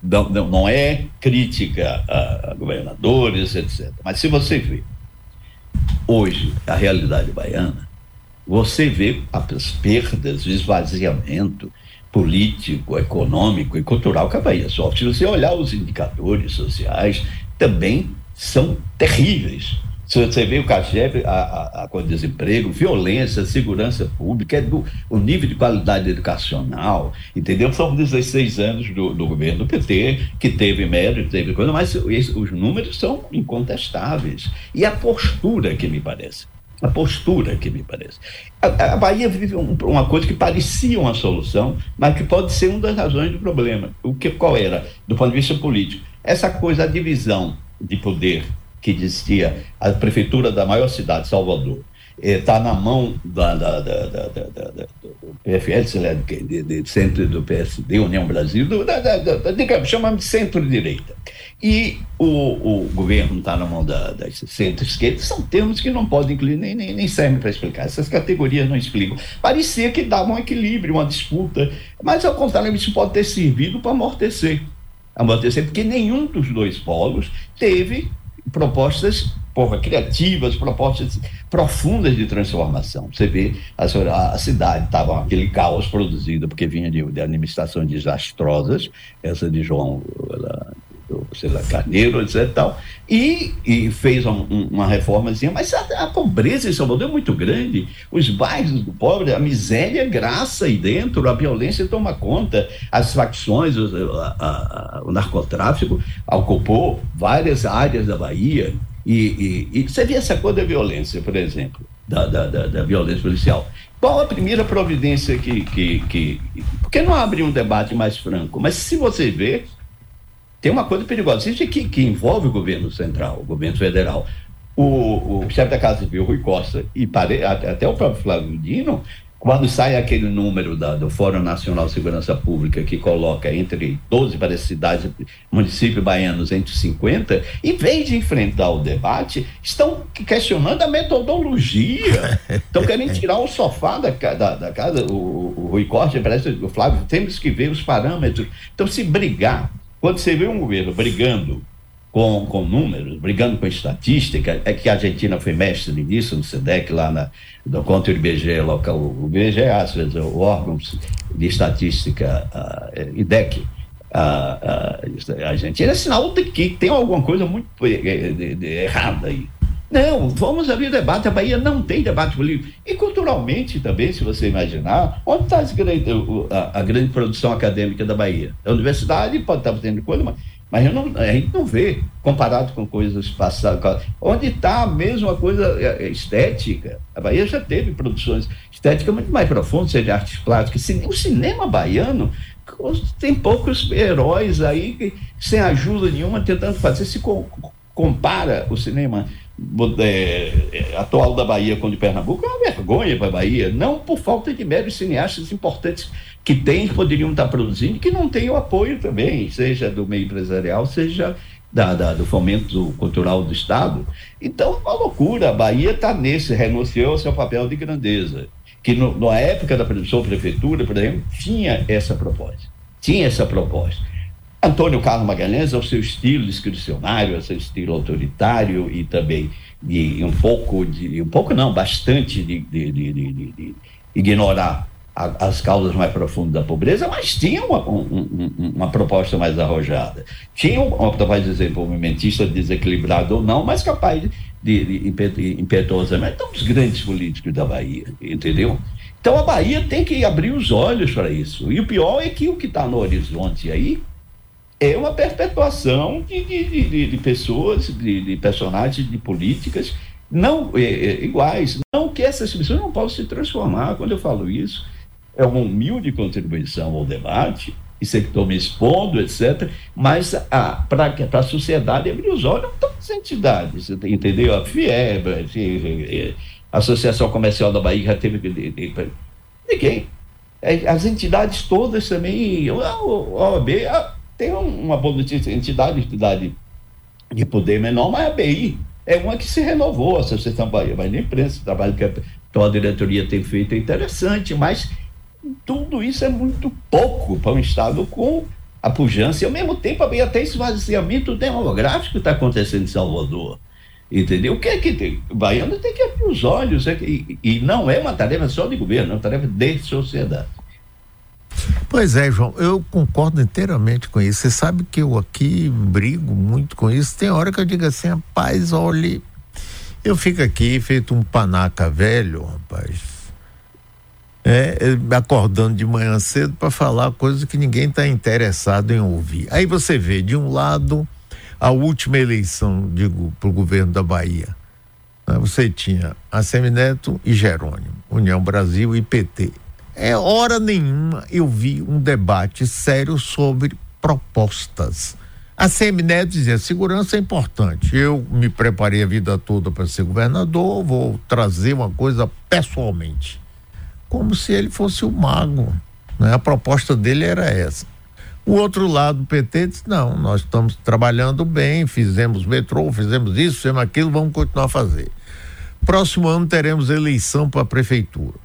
não, não é crítica a, governadores, etc. Mas se você vê hoje a realidade baiana, você vê as perdas, o esvaziamento político, econômico e cultural que a Bahia sofre. Se você olhar os indicadores sociais, também são terríveis. Se você vê o CAGEP, a, a, a desemprego, violência, segurança pública, é do, o nível de qualidade educacional, entendeu? São 16 anos do, do governo do PT, que teve mérito, teve coisa, mas os números são incontestáveis. E a postura que me parece. A postura que me parece. A, a Bahia vive um, uma coisa que parecia uma solução, mas que pode ser uma das razões do problema. O que, qual era, do ponto de vista político? Essa coisa, a divisão de poder que existia a prefeitura da maior cidade, Salvador, está eh, na mão da, da, da, da, do PFL, sei lá, de, de, centro do PSD, União Brasil, do, da, da, da, chamamos de centro-direita. E o, governo está na mão da centro-esquerda, são termos que não podem incluir, nem, nem, nem servem para explicar. Essas categorias não explicam. Parecia que dava um equilíbrio, uma disputa, mas ao contrário, isso pode ter servido para amortecer. Amortecer, porque nenhum dos dois polos teve propostas porra, criativas, propostas profundas de transformação. Você vê, a, a cidade estava aquele caos produzido porque vinha de, de administrações desastrosas, essa de João, do César Carneiro, etc. Tal, e, e fez uma, uma reformazinha, mas a, a, pobreza em Salvador é muito grande. Os bairros do pobre, a miséria é graça aí dentro, a violência toma conta, as facções, o, a, a, o narcotráfico ocupou várias áreas da Bahia. E, e, e, você vê essa coisa da violência, por exemplo, da, da, da, da violência policial. Qual a primeira providência que, que, que. Por que não abrir um debate mais franco? Mas se você vê, tem uma coisa perigosa. Que, que envolve o governo central, o governo federal. O, o chefe da Casa Civil, Rui Costa, e pare, até o próprio Flávio Dino, quando sai aquele número da, do Fórum Nacional de Segurança Pública, que coloca entre 12 para cidades, municípios baianos entre 50, em vez de enfrentar o debate, estão questionando a metodologia. Estão querendo tirar o sofá da, da, da casa. O, o Rui Costa, parece o Flávio, temos que ver os parâmetros. Então, se brigar, quando você vê um governo brigando com, com números, brigando com estatística, é que a Argentina foi mestre nisso, no SEDEC, lá na, do, contra o IBGE local. O IBGE, às vezes, o órgão de estatística, uh, IDEC, a, a, Argentina, é sinal de que tem alguma coisa muito de, errada aí. Não, vamos abrir debate. A Bahia não tem debate político. E culturalmente também, se você imaginar, onde está a, grande produção acadêmica da Bahia? A universidade pode estar fazendo coisa, mas mas não, a gente não vê comparado com coisas passadas. Onde está a mesma coisa é, é, estética? A Bahia já teve produções estéticas muito mais profundas, seja artes plásticas. O cinema baiano tem poucos heróis aí sem ajuda nenhuma tentando fazer. Se compara o cinema é, é, atual da Bahia com o de Pernambuco, é uma vergonha para a Bahia, não por falta de médios cineastas importantes que tem, poderiam estar produzindo, que não tem o apoio também, seja do meio empresarial, seja da, da, do fomento cultural do Estado. Então, uma loucura. A Bahia está nesse, renunciou ao seu papel de grandeza. Que no, na época da sua prefeitura, por exemplo, tinha essa proposta. Tinha essa proposta. Antônio Carlos Magalhães, ao seu estilo discricionário, ao seu estilo autoritário e também de um pouco de um pouco não, bastante de, de, de, de ignorar a, as causas mais profundas da pobreza, mas tinha uma, um, um, uma proposta mais arrojada. Tinha uma proposta de desenvolvimentista desequilibrado ou não, mas capaz de, impetuosamente. Então, os grandes políticos da Bahia, entendeu? Então, a Bahia tem que abrir os olhos para isso. E o pior é que o que está no horizonte aí é uma perpetuação de, de, de, de pessoas, de, personagens, de políticas não é, é, iguais. Não que essas pessoas não possam se transformar. Quando eu falo isso, é uma humilde contribuição ao debate, isso é que estou me expondo, etc. Mas para a sociedade abrir os olhos, todas as entidades, entendeu? A FIEB, a Associação Comercial da Bahia já teve. Ninguém. É, as entidades todas também, a OAB tem uma entidade, entidade de poder menor, mas a BI é uma que se renovou, a Associação Bahia, mas nem imprensa, o trabalho que a, que diretoria tem feito é interessante, mas tudo isso é muito pouco para um Estado com a pujança e, ao mesmo tempo, até esse esvaziamento demográfico está acontecendo em Salvador. Entendeu? O que é que tem? Baiano tem que abrir os olhos. É que, e, e não é uma tarefa só de governo, é uma tarefa de sociedade. Pois é, João, eu concordo inteiramente com isso. Você sabe que eu aqui brigo muito com isso. Tem hora que eu digo assim, rapaz, olhe, eu fico aqui feito um panaca velho, rapaz é, acordando de manhã cedo para falar coisas que ninguém está interessado em ouvir. Aí você vê, de um lado, a última eleição, digo, para o governo da Bahia. Né, você tinha a Semineto e Jerônimo, União Brasil e PT. É hora nenhuma eu vi um debate sério sobre propostas. A Semineto dizia: segurança é importante. Eu me preparei a vida toda para ser governador, vou trazer uma coisa pessoalmente como se ele fosse o mago. Né? A proposta dele era essa. O outro lado do PT disse: não, nós estamos trabalhando bem, fizemos metrô, fizemos isso, fizemos aquilo, vamos continuar a fazer. Próximo ano teremos eleição para a prefeitura.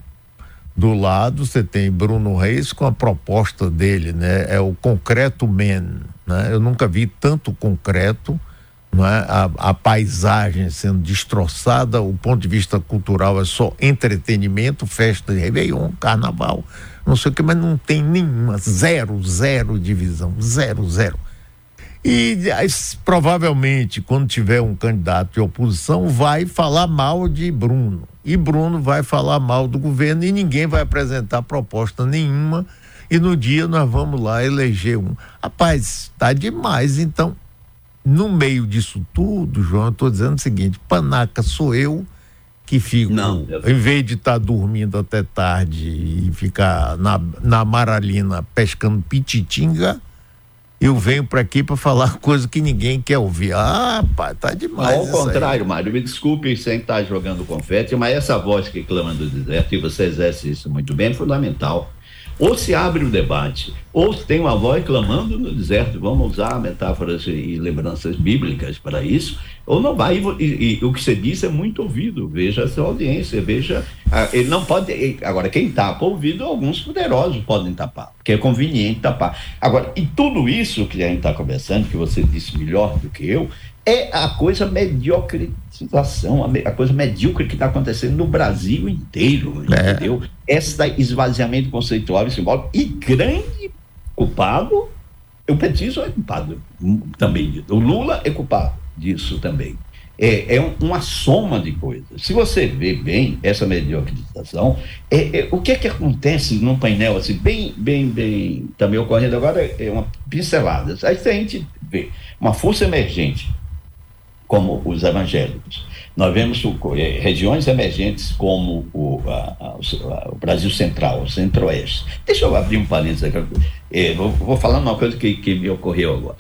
Do lado você tem Bruno Reis com a proposta dele, né? É o concreto man, né? Eu nunca vi tanto concreto não é? a, a paisagem sendo destroçada, o ponto de vista cultural é só entretenimento, festa de Réveillon, carnaval, não sei o que, mas não tem nenhuma, zero, zero divisão, zero, zero. E provavelmente, quando tiver um candidato de oposição, vai falar mal de Bruno. E Bruno vai falar mal do governo e ninguém vai apresentar proposta nenhuma. E no dia nós vamos lá eleger um. Rapaz, está demais. Então, no meio disso tudo, João, eu estou dizendo o seguinte: panaca sou eu que fico, não, em vez de estar tá dormindo até tarde e ficar na, na Maralina pescando pititinga, eu venho para aqui para falar coisa que ninguém quer ouvir. Ah, pá, tá demais. Ao contrário, aí. Mário, me desculpe sem estar jogando confete, mas essa voz que clama do deserto, e você exerce isso muito bem, é fundamental. Ou se abre o debate, ou tem uma voz clamando no deserto, vamos usar metáforas e lembranças bíblicas para isso, ou não vai, e, e o que você diz é muito ouvido, veja a sua audiência, veja, ah, ele não pode, agora quem tapa ouvido, alguns poderosos podem tapar, porque é conveniente tapar. Agora, e tudo isso que a gente está conversando, que você disse melhor do que eu, é a coisa mediocrização, a, coisa medíocre que está acontecendo no Brasil inteiro, é. entendeu? Esse esvaziamento conceitual e simbólico, e grande culpado, o petismo é culpado também, o Lula é culpado disso também. É, é uma soma de coisas. Se você vê bem essa mediocrização, é, é, o que é que acontece num painel assim, bem, bem, bem, também ocorrendo agora, é uma pincelada. Aí a gente vê uma força emergente como os evangélicos. Nós vemos é, regiões emergentes como o, a, a, o Brasil Central, o Centro-Oeste. Deixa eu abrir um parênteses aqui. É, vou, vou falar uma coisa que, que me ocorreu agora.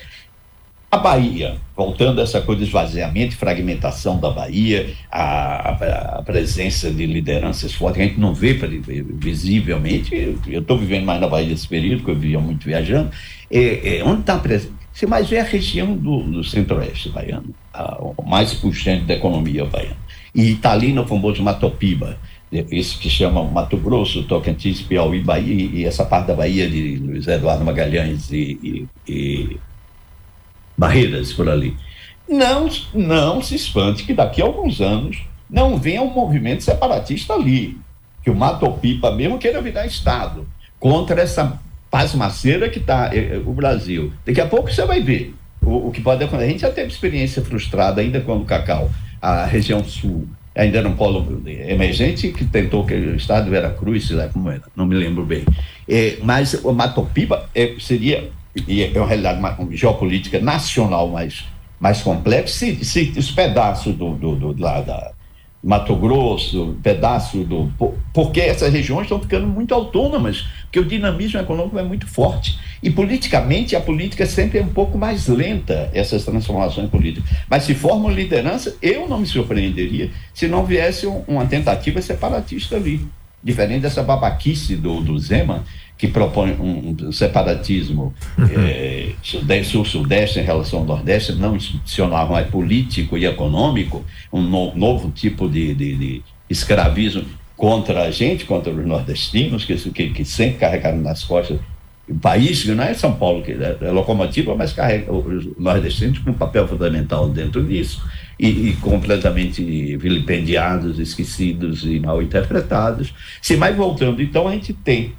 A Bahia, voltando a essa coisa de esvaziamento e fragmentação da Bahia, a, a, presença de lideranças fortes, que a gente não vê visivelmente, eu estou vivendo mais na Bahia nesse período, que eu vivia muito viajando, é, é, onde está a presença? Você mais vê a região do, do centro-oeste baiano, a, o mais puxante da economia baiana. E está ali no famoso Matopiba, isso que chama Mato Grosso, Tocantins, Piauí, Bahia, e essa parte da Bahia de Luiz Eduardo Magalhães e, e, e Barreiras por ali. Não, não se espante que daqui a alguns anos não venha um movimento separatista ali, que o Matopiba mesmo queira virar Estado, contra essa pasmaceira que está eh, eh, o Brasil. Daqui a pouco você vai ver o, o que pode acontecer. A gente já teve experiência frustrada ainda com o cacau, a região sul, ainda era um polo emergente que tentou que o estado de Veracruz, sei lá como era, não me lembro bem. É, mas o Matopiba é, seria, e é uma realidade uma, uma geopolítica nacional mais, mais complexa, se, se os pedaços do, do, do, lá da, Mato Grosso, pedaço do. Porque essas regiões estão ficando muito autônomas, porque o dinamismo econômico é muito forte. E politicamente, a política sempre é um pouco mais lenta, essas transformações políticas. Mas se forma liderança, eu não me surpreenderia se não viesse uma tentativa separatista ali. Diferente dessa babaquice do, do Zema, que propõe um, um separatismo uhum. é, sul-sudeste em relação ao nordeste, não institucional, mas político e econômico, um no, novo tipo de, de, de, escravismo contra a gente, contra os nordestinos, que, que, que sempre carregaram nas costas o país, que não é São Paulo, que é, é locomotiva, mas carrega os nordestinos com um papel fundamental dentro disso, e, e, completamente vilipendiados, esquecidos e mal interpretados. Se mais voltando, então a gente tem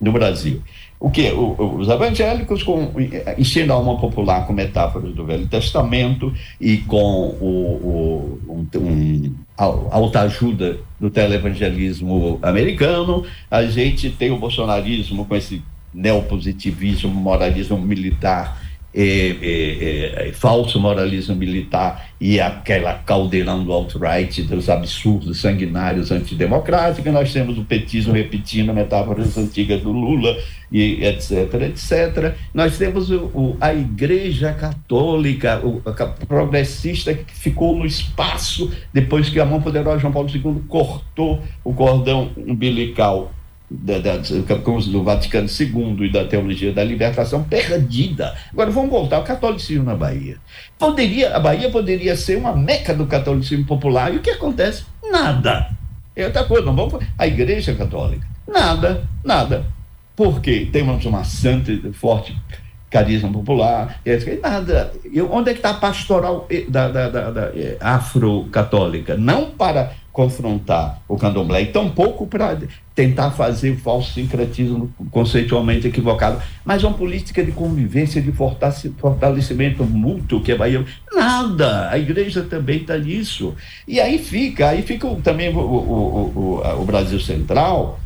no Brasil. O que? os evangélicos com, enchendo a alma popular com metáforas do Velho Testamento e com o, o um, um, alta ajuda do televangelismo americano. A gente tem o bolsonarismo com esse neopositivismo, moralismo militar é, é, é, falso moralismo militar e aquela caldeirão do alt-right, dos absurdos sanguinários antidemocráticos. Nós temos o petismo repetindo metáforas antigas do Lula, e etc, etc. Nós temos o, o, a Igreja Católica, o, a progressista que ficou no espaço depois que a mão poderosa João Paulo II cortou o cordão umbilical da, da, do Vaticano II e da teologia da libertação perdida. Agora vamos voltar ao catolicismo na Bahia. Poderia, a Bahia poderia ser uma meca do catolicismo popular. E o que acontece? Nada. É outra coisa, não vamos. A Igreja Católica. Nada, nada. Porque temos uma santa forte carisma popular, nada. onde é que está a pastoral da, da, da, da eh, afro-católica? Não para confrontar o candomblé, e tampouco para tentar fazer falso sincretismo conceitualmente equivocado, mas uma política de convivência, de fortalecimento mútuo que a Bahia. Nada! A igreja também está nisso. E aí fica, aí fica também o, o, o, o Brasil Central,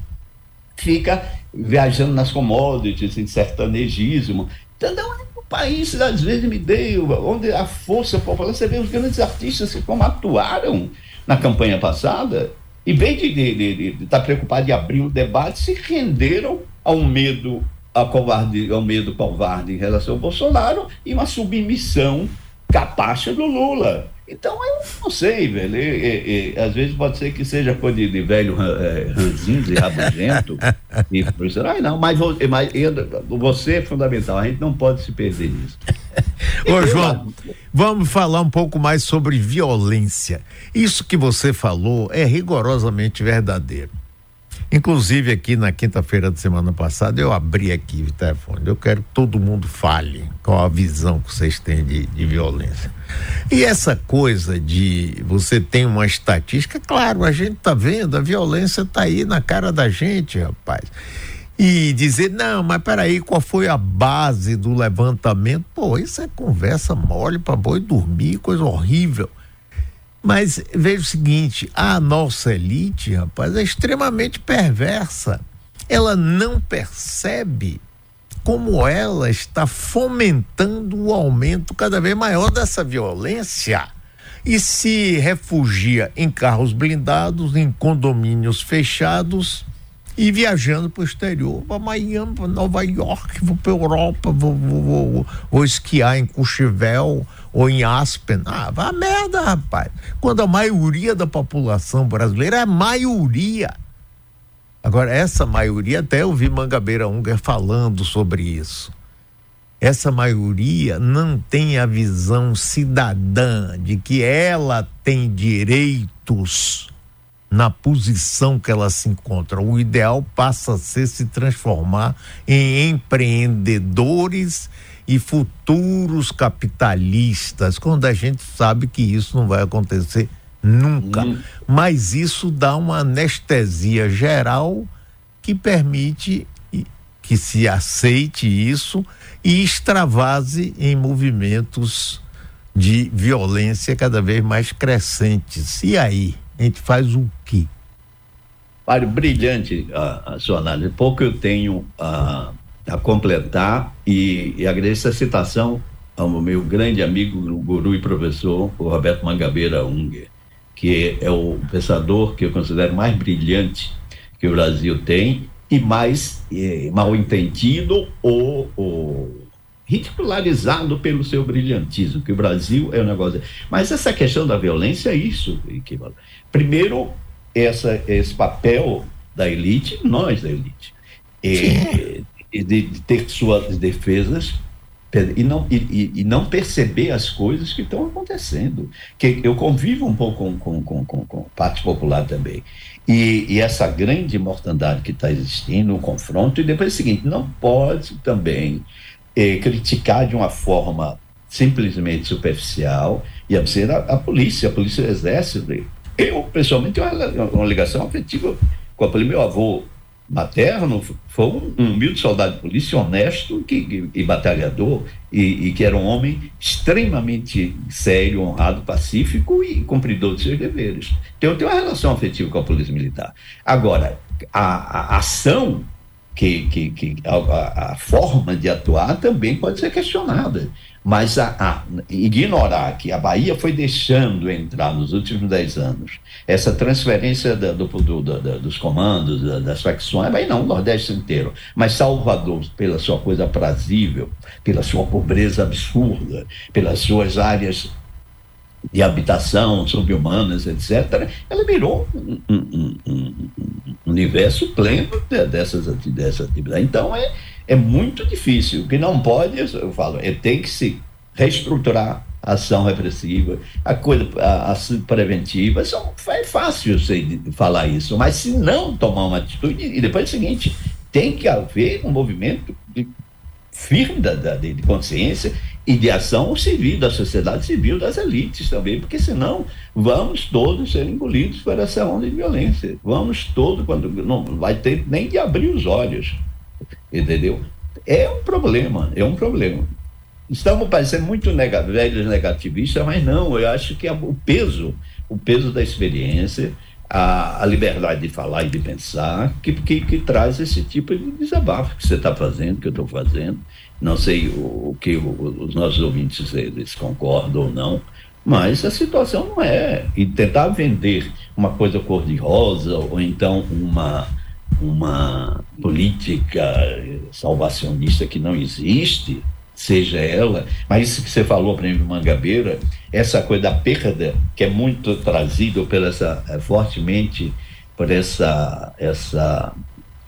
fica viajando nas commodities, em sertanegismo. Então, o país, às vezes, me deu, onde a força popular, você vê os grandes artistas como atuaram na campanha passada, em vez de estar tá preocupado em abrir o debate, se renderam ao medo, a covarde, ao medo covarde em relação ao Bolsonaro e uma submissão capacha do Lula. Então, eu não sei, velho. E, e, às vezes pode ser que seja coisa de, de velho é, ranzinho e rabugento. e por isso, não, mas, mas você é fundamental. A gente não pode se perder nisso. Ô, João, vamos falar um pouco mais sobre violência. Isso que você falou é rigorosamente verdadeiro. Inclusive, aqui na quinta-feira da semana passada, eu abri aqui o telefone. Eu quero que todo mundo fale qual a visão que vocês têm de, de violência. E essa coisa de você tem uma estatística, claro, a gente está vendo, a violência está aí na cara da gente, rapaz e dizer, não, mas peraí, qual foi a base do levantamento? Pô, isso é conversa mole para boi dormir, coisa horrível. Mas veja o seguinte, a nossa elite, rapaz, é extremamente perversa. Ela não percebe como ela está fomentando o aumento cada vez maior dessa violência e se refugia em carros blindados, em condomínios fechados e viajando para o exterior, para Miami, para Nova York, vou para Europa, vou, vou, vou, vou, esquiar em Courchevel ou em Aspen. Ah, a merda, rapaz. Quando a maioria da população brasileira é maioria. Agora, essa maioria, até eu vi Mangabeira Unger falando sobre isso. Essa maioria não tem a visão cidadã de que ela tem direitos na posição que ela se encontra. O ideal passa a ser se transformar em empreendedores e futuros capitalistas, quando a gente sabe que isso não vai acontecer nunca. Hum. Mas isso dá uma anestesia geral que permite que se aceite isso e extravase em movimentos de violência cada vez mais crescentes. E aí? a gente faz o? Mário, brilhante a, a, sua análise. Pouco eu tenho a, a completar e, e agradeço a citação ao meu grande amigo, guru e professor, o Roberto Mangabeira Unger, que é o pensador que eu considero mais brilhante que o Brasil tem e mais é, mal entendido ou, ou ridicularizado pelo seu brilhantismo, que o Brasil é um negócio. Mas essa questão da violência é isso. Primeiro, essa, esse papel da elite, nós da elite, é, de, de, ter suas defesas e não, e, e, não perceber as coisas que estão acontecendo. Que eu convivo um pouco com, com, com, com parte popular também. E, e essa grande mortandade que está existindo, o confronto, e depois é o seguinte: não pode também é, criticar de uma forma simplesmente superficial e a, a polícia, a polícia do exército. Eu, pessoalmente, uma, uma ligação afetiva com a. Meu avô materno foi um, um humilde soldado de polícia, honesto que, e, e batalhador, e, e, que era um homem extremamente sério, honrado, pacífico e cumpridor de seus deveres. Então, tenho uma relação afetiva com a polícia militar. Agora, a, a ação que, que, que a, a, forma de atuar também pode ser questionada. Mas a, a, ignorar que a Bahia foi deixando entrar nos últimos dez anos essa transferência da, do, do, da, dos comandos, da, das facções, aí não, o Nordeste inteiro, mas Salvador, pela sua coisa aprazível, pela sua pobreza absurda, pelas suas áreas de habitação subhumanas, etc., ela virou um, um, um, um universo pleno de, dessas, dessas atividades. Então, é, é muito difícil. O que não pode, eu falo, é tem que se reestruturar a ação repressiva, a coisa a, a preventiva. São, é fácil sei, falar isso, mas se não tomar uma atitude, e depois é o seguinte, tem que haver um movimento de, firme da, da, de consciência e de ação civil, da sociedade civil, das elites também, porque senão vamos todos ser engolidos por essa onda de violência. Vamos todos, quando não vai ter nem de abrir os olhos, entendeu? É um problema, é um problema. Estamos parecendo muito velhos negativistas, mas não, eu acho que o peso, o peso da experiência, a, a, liberdade de falar e de pensar que, que, que traz esse tipo de desabafo que você está fazendo, que eu estou fazendo. Não sei o, o que o, os nossos ouvintes eles concordam ou não, mas a situação não é. E tentar vender uma coisa cor-de-rosa ou então uma, uma política salvacionista que não existe, seja ela, mas isso que você falou, para mim, Mangabeira, essa coisa da perda, que é muito trazido por essa, é, fortemente por essa, essa,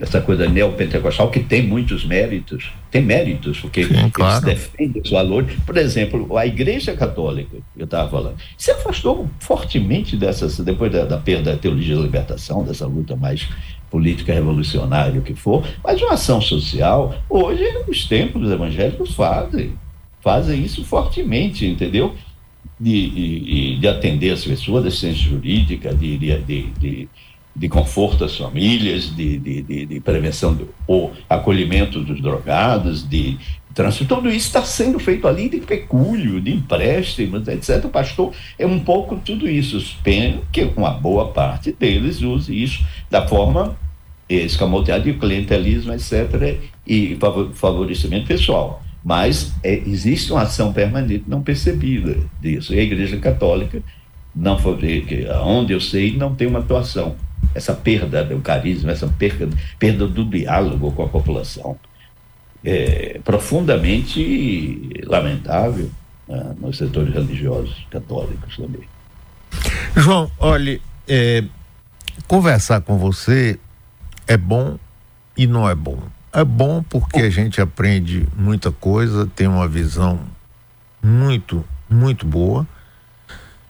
essa coisa neopentecostal, que tem muitos méritos, tem méritos, porque Sim, claro. eles defendem os valores. Por exemplo, a Igreja Católica, eu estava falando, se afastou fortemente dessas, depois da, da perda da teologia da libertação, dessa luta mais política revolucionária, o que for, mas uma ação social, hoje os templos evangélicos fazem, fazem isso fortemente, entendeu? De, de, de atender as pessoas, assistência jurídica, de, de, de, de conforto às famílias, de, de, de, prevenção do ou acolhimento dos drogados, de trânsito. Tudo isso está sendo feito ali de pecúlio, de empréstimos, etc. O pastor é um pouco tudo isso. Espero que uma boa parte deles use isso da forma escamoteada de clientelismo, etc. e favorecimento pessoal. Mas é, existe uma ação permanente não percebida disso. E a Igreja Católica, não onde eu sei, não tem uma atuação. Essa perda do carisma, essa perda, perda do diálogo com a população é, profundamente lamentável né, nos setores religiosos católicos também. João, olhe, é, conversar com você é bom e não é bom. É bom porque a gente aprende muita coisa, tem uma visão muito, muito boa.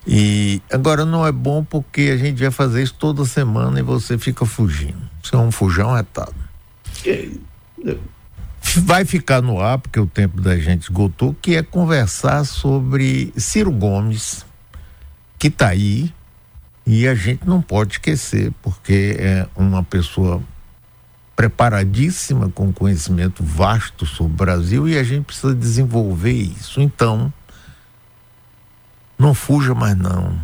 E agora não é bom porque a gente vai fazer isso toda semana e você fica fugindo. Você é um fujão retado. Vai ficar no ar, porque o tempo da gente esgotou, que é conversar sobre Ciro Gomes, que está aí, e a gente não pode esquecer, porque é uma pessoa preparadíssima, com conhecimento vasto sobre o Brasil, e a gente precisa desenvolver isso. Então, não fuja mais não.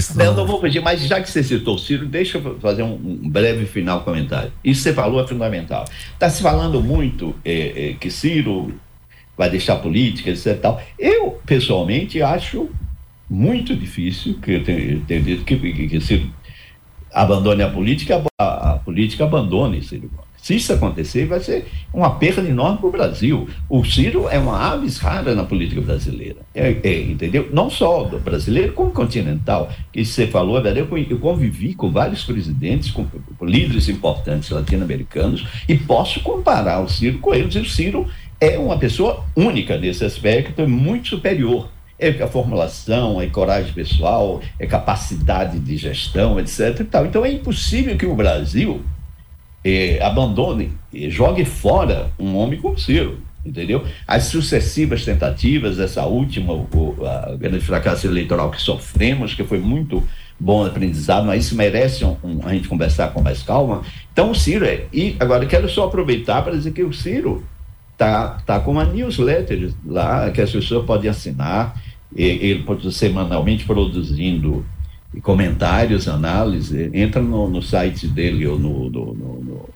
Senão... Eu não vou pedir, mas já que você citou o Ciro, deixa eu fazer um, um breve final comentário. Isso que você falou é fundamental. Está se falando muito é, é, que Ciro vai deixar política, etc. Tal. Eu, pessoalmente, acho muito difícil que eu tenho, tenho dito que, que, que Ciro abandone a política, a, a política abandone Ciro se isso acontecer, vai ser uma perda enorme para o Brasil. O Ciro é uma aves rara na política brasileira. É, é, entendeu? Não só do brasileiro, como continental. Que você falou, eu convivi com vários presidentes, com, com líderes importantes latino-americanos, e posso comparar o Ciro com eles. E o Ciro é uma pessoa única nesse aspecto, é muito superior é a formulação, é coragem pessoal, é capacidade de gestão, etc. Então é impossível que o Brasil abandone, jogue fora um homem como Ciro, entendeu? As sucessivas tentativas, essa última, o, a grande fracasso eleitoral que sofremos, que foi muito bom aprendizado, mas isso merece um, um, a gente conversar com mais calma. Então o Ciro é, e agora quero só aproveitar para dizer que o Ciro tá, tá com uma newsletter lá que as pessoas podem assinar, ele pode semanalmente produzindo comentários, análise, entra no, no site dele ou no, no, no,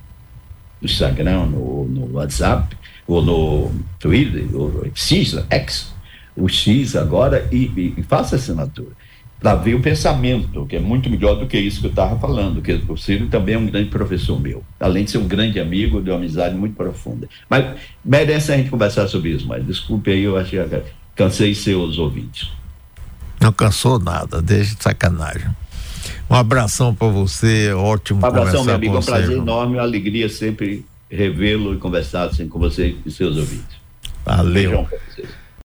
Instagram, no, WhatsApp, ou no Twitter, ou X, X, o X agora, e, e, e faça assinatura. Para ver o pensamento, que é muito melhor do que isso que eu estava falando, que o Ciro também é um grande professor meu, além de ser um grande amigo, de uma amizade muito profunda. Mas merece a gente conversar sobre isso, mas desculpe aí, eu que cansei seus ouvintes. Não cansou nada, deixa de sacanagem. Um abração para você, ótimo Um abração, meu amigo, é um prazer enorme, uma alegria sempre revê-lo e conversar assim, com você e seus ouvintes. Valeu.